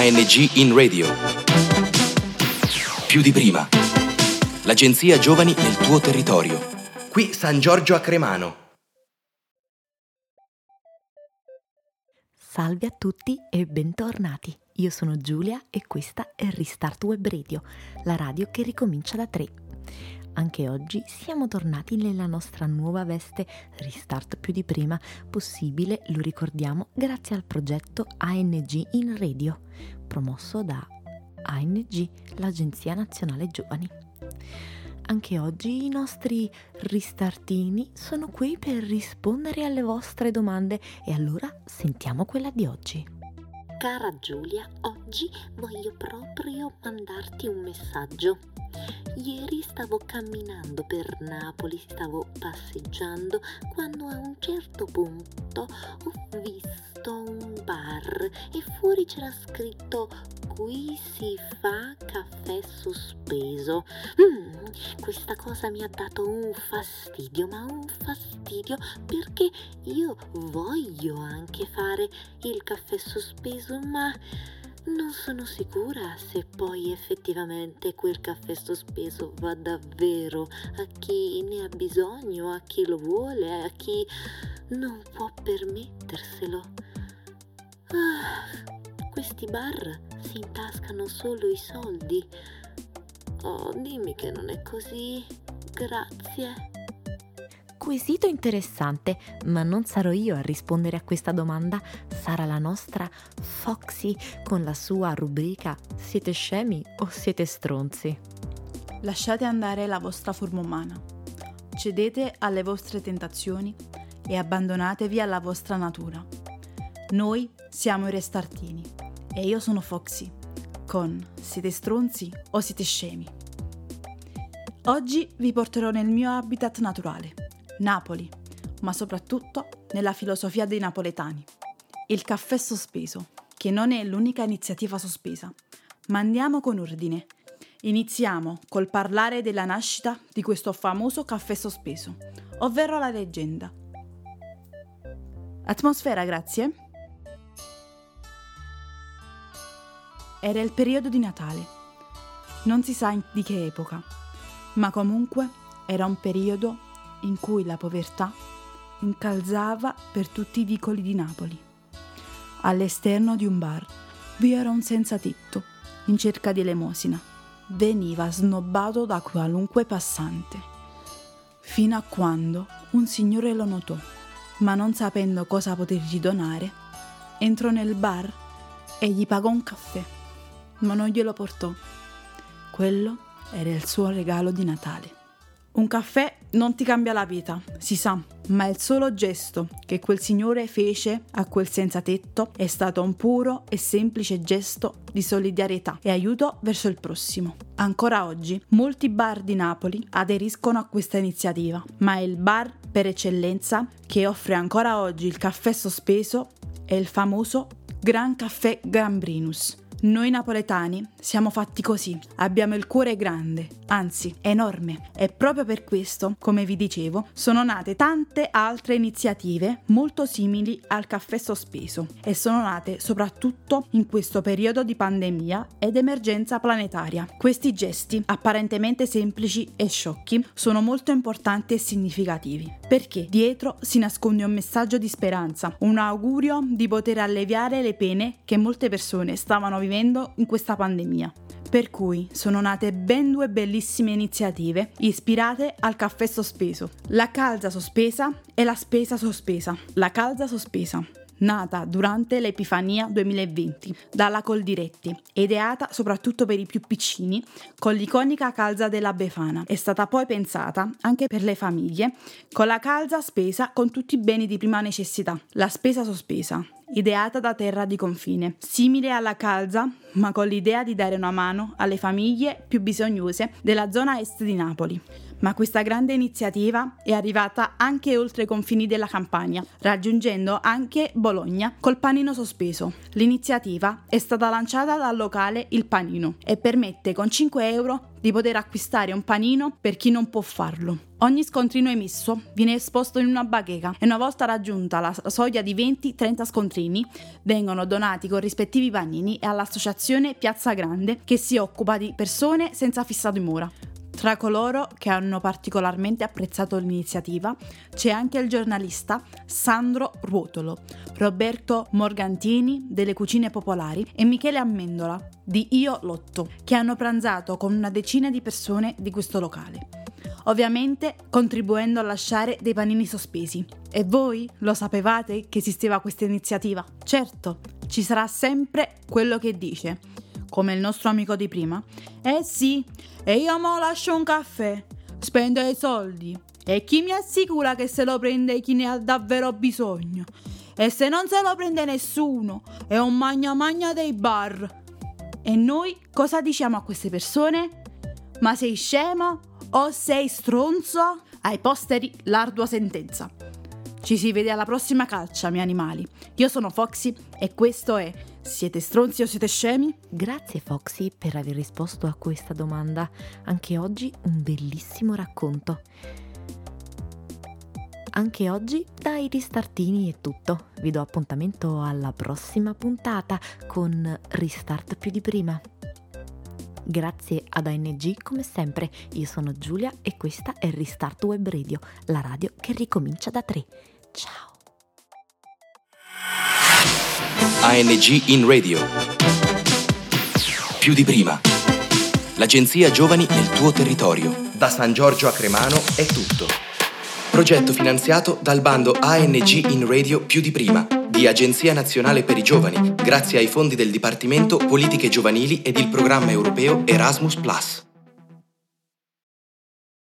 ANG in radio. Più di prima. L'agenzia Giovani nel tuo territorio. Qui San Giorgio a Cremano. Salve a tutti e bentornati. Io sono Giulia e questa è Restart Web Radio, la radio che ricomincia da tre. Anche oggi siamo tornati nella nostra nuova veste Restart più di prima, possibile, lo ricordiamo, grazie al progetto ANG in Radio, promosso da ANG, l'Agenzia Nazionale Giovani. Anche oggi i nostri ristartini sono qui per rispondere alle vostre domande e allora sentiamo quella di oggi. Cara Giulia, oggi voglio proprio mandarti un messaggio. Ieri stavo camminando per Napoli, stavo passeggiando, quando a un certo punto ho visto un bar e fuori c'era scritto qui si fa caffè sospeso. Mm, questa cosa mi ha dato un fastidio, ma un fastidio perché io voglio anche fare il caffè sospeso, ma non sono sicura se poi effettivamente quel caffè sospeso va davvero a chi ne ha bisogno, a chi lo vuole, a chi non può permetterselo. Ah, questi bar si intascano solo i soldi. Oh, dimmi che non è così. Grazie. Quesito interessante, ma non sarò io a rispondere a questa domanda, sarà la nostra Foxy con la sua rubrica Siete scemi o siete stronzi? Lasciate andare la vostra forma umana, cedete alle vostre tentazioni e abbandonatevi alla vostra natura. Noi siamo i restartini e io sono Foxy con Siete stronzi o siete scemi? Oggi vi porterò nel mio habitat naturale Napoli, ma soprattutto nella filosofia dei napoletani. Il caffè sospeso, che non è l'unica iniziativa sospesa. Ma andiamo con ordine. Iniziamo col parlare della nascita di questo famoso caffè sospeso, ovvero la leggenda. Atmosfera, grazie. Era il periodo di Natale. Non si sa di che epoca, ma comunque era un periodo in cui la povertà incalzava per tutti i vicoli di Napoli. All'esterno di un bar vi era un senza tetto in cerca di elemosina. Veniva snobbato da qualunque passante, fino a quando un signore lo notò, ma non sapendo cosa potergli donare, entrò nel bar e gli pagò un caffè, ma non glielo portò. Quello era il suo regalo di Natale. Un caffè non ti cambia la vita, si sa, ma il solo gesto che quel signore fece a quel senza tetto è stato un puro e semplice gesto di solidarietà e aiuto verso il prossimo. Ancora oggi molti bar di Napoli aderiscono a questa iniziativa, ma il bar per eccellenza che offre ancora oggi il caffè sospeso è il famoso Gran Caffè Gambrinus noi napoletani siamo fatti così, abbiamo il cuore grande, anzi enorme e proprio per questo, come vi dicevo, sono nate tante altre iniziative molto simili al caffè sospeso e sono nate soprattutto in questo periodo di pandemia ed emergenza planetaria. Questi gesti, apparentemente semplici e sciocchi, sono molto importanti e significativi, perché dietro si nasconde un messaggio di speranza, un augurio di poter alleviare le pene che molte persone stavano vivendo vivendo in questa pandemia. Per cui sono nate ben due bellissime iniziative ispirate al caffè sospeso. La calza sospesa e la spesa sospesa. La calza sospesa nata durante l'Epifania 2020 dalla Coldiretti, ideata soprattutto per i più piccini, con l'iconica calza della Befana. È stata poi pensata anche per le famiglie, con la calza spesa con tutti i beni di prima necessità, la spesa sospesa, ideata da terra di confine, simile alla calza, ma con l'idea di dare una mano alle famiglie più bisognose della zona est di Napoli. Ma questa grande iniziativa è arrivata anche oltre i confini della Campania, raggiungendo anche Bologna col panino sospeso. L'iniziativa è stata lanciata dal locale Il Panino e permette con 5 euro di poter acquistare un panino per chi non può farlo. Ogni scontrino emesso viene esposto in una bacheca e una volta raggiunta la soglia di 20-30 scontrini vengono donati con rispettivi panini all'associazione Piazza Grande che si occupa di persone senza fissa dimora. Tra coloro che hanno particolarmente apprezzato l'iniziativa c'è anche il giornalista Sandro Ruotolo, Roberto Morgantini delle Cucine Popolari e Michele Ammendola di Io Lotto, che hanno pranzato con una decina di persone di questo locale. Ovviamente contribuendo a lasciare dei panini sospesi. E voi lo sapevate che esisteva questa iniziativa? Certo, ci sarà sempre quello che dice come il nostro amico di prima. Eh sì, e io mo lascio un caffè, spendo i soldi. E chi mi assicura che se lo prende chi ne ha davvero bisogno? E se non se lo prende nessuno, è un magna magna dei bar. E noi cosa diciamo a queste persone? Ma sei scemo o sei stronzo? Ai posteri l'ardua sentenza. Ci si vede alla prossima calcia, miei animali. Io sono Foxy e questo è Siete stronzi o siete scemi? Grazie Foxy per aver risposto a questa domanda. Anche oggi un bellissimo racconto. Anche oggi dai ristartini è tutto. Vi do appuntamento alla prossima puntata con Restart più di prima. Grazie ad ANG come sempre. Io sono Giulia e questa è Restart Web Radio, la radio che ricomincia da tre. Ciao. ANG in radio. Più di prima. L'agenzia Giovani nel tuo territorio. Da San Giorgio a Cremano è tutto. Progetto finanziato dal bando ANG in radio più di prima di Agenzia Nazionale per i Giovani, grazie ai fondi del Dipartimento Politiche Giovanili ed il programma europeo Erasmus ⁇